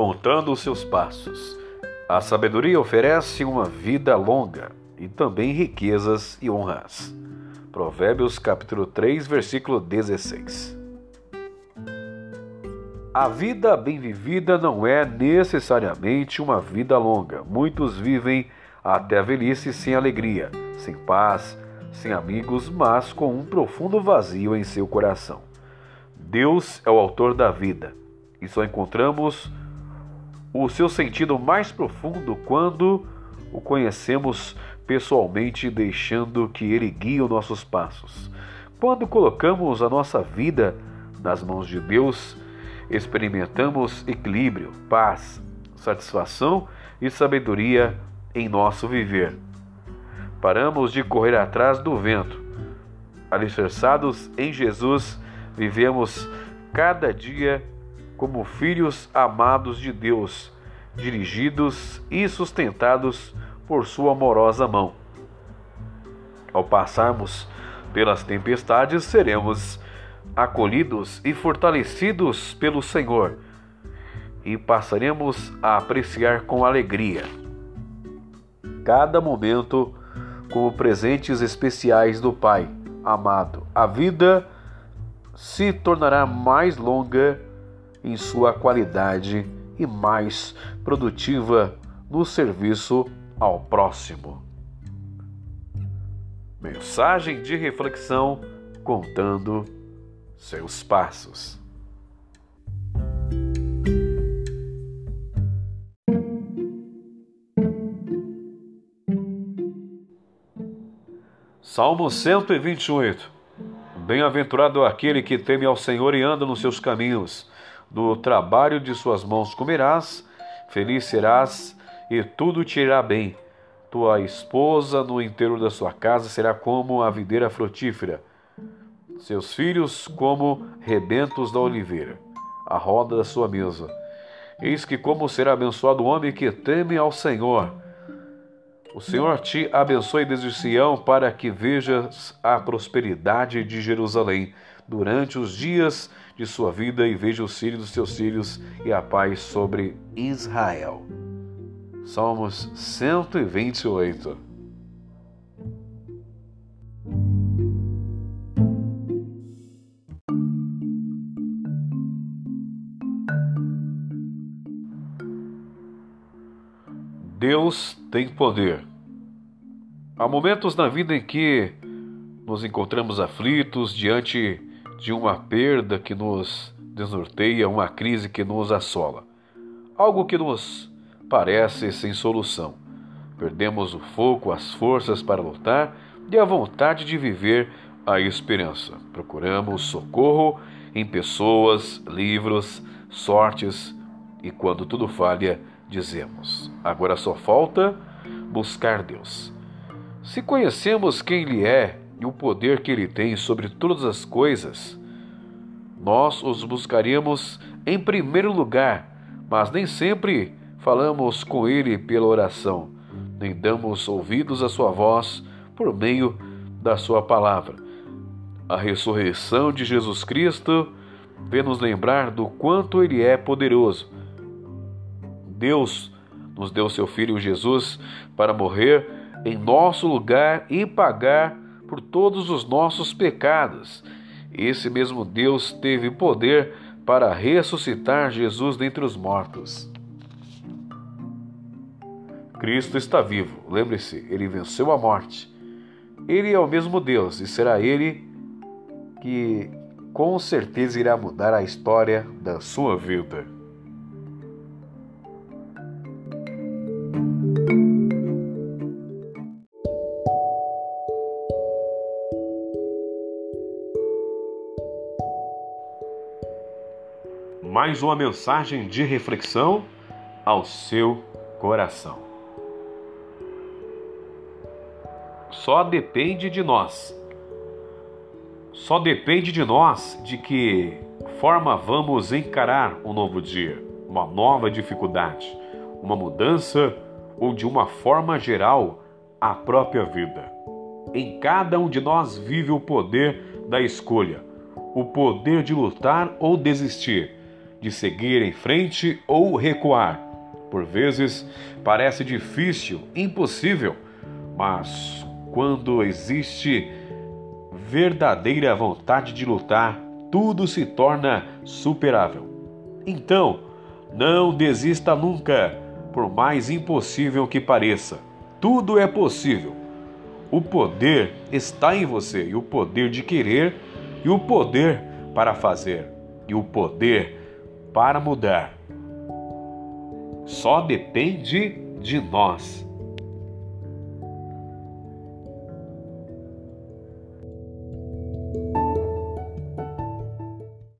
contando os seus passos. A sabedoria oferece uma vida longa e também riquezas e honras. Provérbios capítulo 3, versículo 16. A vida bem vivida não é necessariamente uma vida longa. Muitos vivem até a velhice sem alegria, sem paz, sem amigos, mas com um profundo vazio em seu coração. Deus é o autor da vida e só encontramos o seu sentido mais profundo quando o conhecemos pessoalmente, deixando que ele guie os nossos passos. Quando colocamos a nossa vida nas mãos de Deus, experimentamos equilíbrio, paz, satisfação e sabedoria em nosso viver. Paramos de correr atrás do vento. Alicerçados em Jesus, vivemos cada dia como filhos amados de Deus, dirigidos e sustentados por Sua amorosa mão. Ao passarmos pelas tempestades, seremos acolhidos e fortalecidos pelo Senhor e passaremos a apreciar com alegria cada momento como presentes especiais do Pai amado. A vida se tornará mais longa em sua qualidade e mais produtiva no serviço ao próximo. Mensagem de reflexão contando seus passos. Salmo 128 Bem-aventurado aquele que teme ao Senhor e anda nos seus caminhos do trabalho de suas mãos comerás, feliz serás e tudo te irá bem. Tua esposa no inteiro da sua casa será como a videira frutífera, seus filhos como rebentos da oliveira, a roda da sua mesa. Eis que como será abençoado o homem que teme ao Senhor. O Senhor te abençoe desde Sião para que vejas a prosperidade de Jerusalém durante os dias de sua vida e veja os filhos dos seus filhos e a paz sobre Israel. Salmos 128. Deus tem poder. Há momentos na vida em que nos encontramos aflitos diante de uma perda que nos desnorteia, uma crise que nos assola, algo que nos parece sem solução. Perdemos o foco, as forças para lutar e a vontade de viver a esperança. Procuramos socorro em pessoas, livros, sortes e quando tudo falha, dizemos: agora só falta buscar Deus. Se conhecemos quem Ele é e o poder que ele tem sobre todas as coisas, nós os buscaríamos em primeiro lugar, mas nem sempre falamos com ele pela oração, nem damos ouvidos à sua voz por meio da sua palavra. A ressurreição de Jesus Cristo vem nos lembrar do quanto ele é poderoso. Deus nos deu seu filho Jesus para morrer em nosso lugar e pagar por todos os nossos pecados. Esse mesmo Deus teve poder para ressuscitar Jesus dentre os mortos. Cristo está vivo, lembre-se, ele venceu a morte. Ele é o mesmo Deus e será ele que com certeza irá mudar a história da sua vida. Mais uma mensagem de reflexão ao seu coração. Só depende de nós. Só depende de nós de que forma vamos encarar um novo dia, uma nova dificuldade, uma mudança ou de uma forma geral a própria vida. Em cada um de nós vive o poder da escolha, o poder de lutar ou desistir de seguir em frente ou recuar. Por vezes parece difícil, impossível, mas quando existe verdadeira vontade de lutar, tudo se torna superável. Então, não desista nunca, por mais impossível que pareça. Tudo é possível. O poder está em você, e o poder de querer, e o poder para fazer, e o poder para mudar. Só depende de nós.